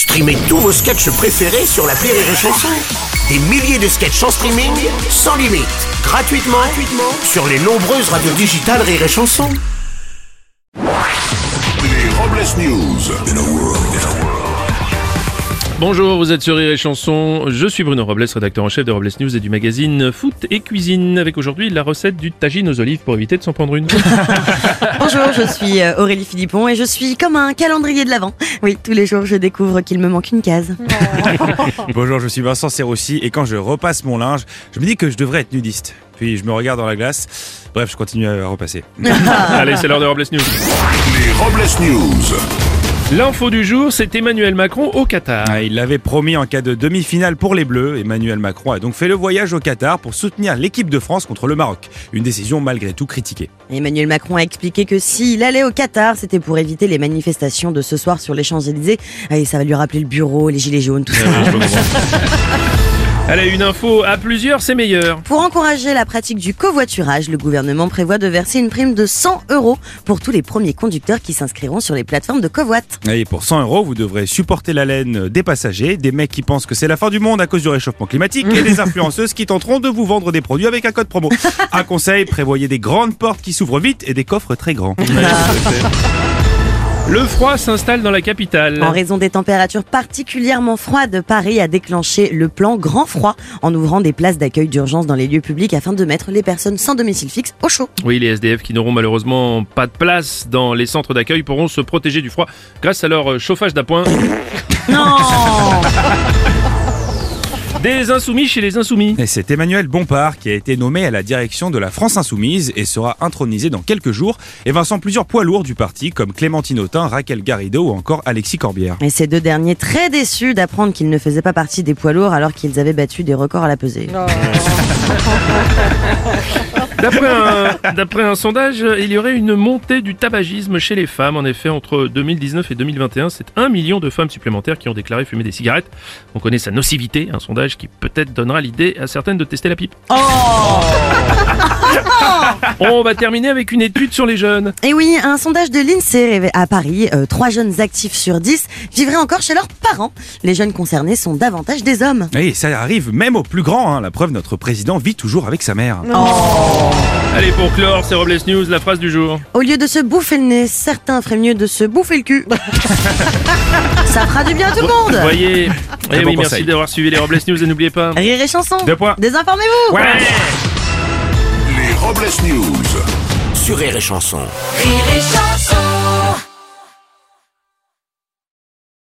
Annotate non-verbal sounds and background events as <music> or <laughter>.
Streamez tous vos sketchs préférés sur la Rire et Chanson. Des milliers de sketchs en streaming, sans limite, gratuitement, gratuitement sur les nombreuses radios digitales Rire et Chanson. Les Robles News. Bonjour, vous êtes sur Rire et Chanson. Je suis Bruno Robles, rédacteur en chef de Robles News et du magazine Foot et Cuisine. Avec aujourd'hui la recette du tagine aux olives pour éviter de s'en prendre une. <laughs> Bonjour, je suis euh, Aurélie Philippon et je suis comme un calendrier de l'Avent. Oui, tous les jours je découvre qu'il me manque une case. <laughs> Bonjour, je suis Vincent Serroussi et quand je repasse mon linge, je me dis que je devrais être nudiste. Puis je me regarde dans la glace. Bref, je continue à repasser. <laughs> Allez, c'est l'heure de Robles News. Les Robles News. L'info du jour, c'est Emmanuel Macron au Qatar. Ah, il l'avait promis en cas de demi-finale pour les Bleus. Emmanuel Macron a donc fait le voyage au Qatar pour soutenir l'équipe de France contre le Maroc. Une décision malgré tout critiquée. Emmanuel Macron a expliqué que s'il allait au Qatar, c'était pour éviter les manifestations de ce soir sur les Champs-Élysées. Ah, Et ça va lui rappeler le bureau, les gilets jaunes, tout ça. <laughs> Allez, une info à plusieurs, c'est meilleur. Pour encourager la pratique du covoiturage, le gouvernement prévoit de verser une prime de 100 euros pour tous les premiers conducteurs qui s'inscriront sur les plateformes de covoit. Et pour 100 euros, vous devrez supporter la laine des passagers, des mecs qui pensent que c'est la fin du monde à cause du réchauffement climatique et des <laughs> influenceuses qui tenteront de vous vendre des produits avec un code promo. Un conseil, prévoyez des grandes portes qui s'ouvrent vite et des coffres très grands. Le froid s'installe dans la capitale. En raison des températures particulièrement froides, Paris a déclenché le plan grand froid en ouvrant des places d'accueil d'urgence dans les lieux publics afin de mettre les personnes sans domicile fixe au chaud. Oui, les SDF qui n'auront malheureusement pas de place dans les centres d'accueil pourront se protéger du froid grâce à leur chauffage d'appoint. Non <laughs> Des insoumis chez les insoumis. Et c'est Emmanuel Bompard qui a été nommé à la direction de la France Insoumise et sera intronisé dans quelques jours. Et Vincent, plusieurs poids lourds du parti comme Clémentine Autain, Raquel Garrido ou encore Alexis Corbière. Et ces deux derniers très déçus d'apprendre qu'ils ne faisaient pas partie des poids lourds alors qu'ils avaient battu des records à la pesée. <laughs> D'après un, d'après un sondage, il y aurait une montée du tabagisme chez les femmes. En effet, entre 2019 et 2021, c'est un million de femmes supplémentaires qui ont déclaré fumer des cigarettes. On connaît sa nocivité, un sondage qui peut-être donnera l'idée à certaines de tester la pipe. <laughs> On va terminer avec une étude sur les jeunes. Et oui, un sondage de l'INSEE révèle à Paris, euh, 3 jeunes actifs sur 10 vivraient encore chez leurs parents. Les jeunes concernés sont davantage des hommes. Et ça arrive même aux plus grands. hein. La preuve, notre président vit toujours avec sa mère. Allez, pour clore, c'est Robles News, la phrase du jour. Au lieu de se bouffer le nez, certains feraient mieux de se bouffer le cul. <laughs> Ça fera du bien à tout le Vous monde. voyez Eh bon oui, merci d'avoir suivi les Robles News et n'oubliez pas... Rire et chanson. Deux points. Désinformez-vous. Ouais Les Robles News. Sur Rire et Chanson. Rire et chanson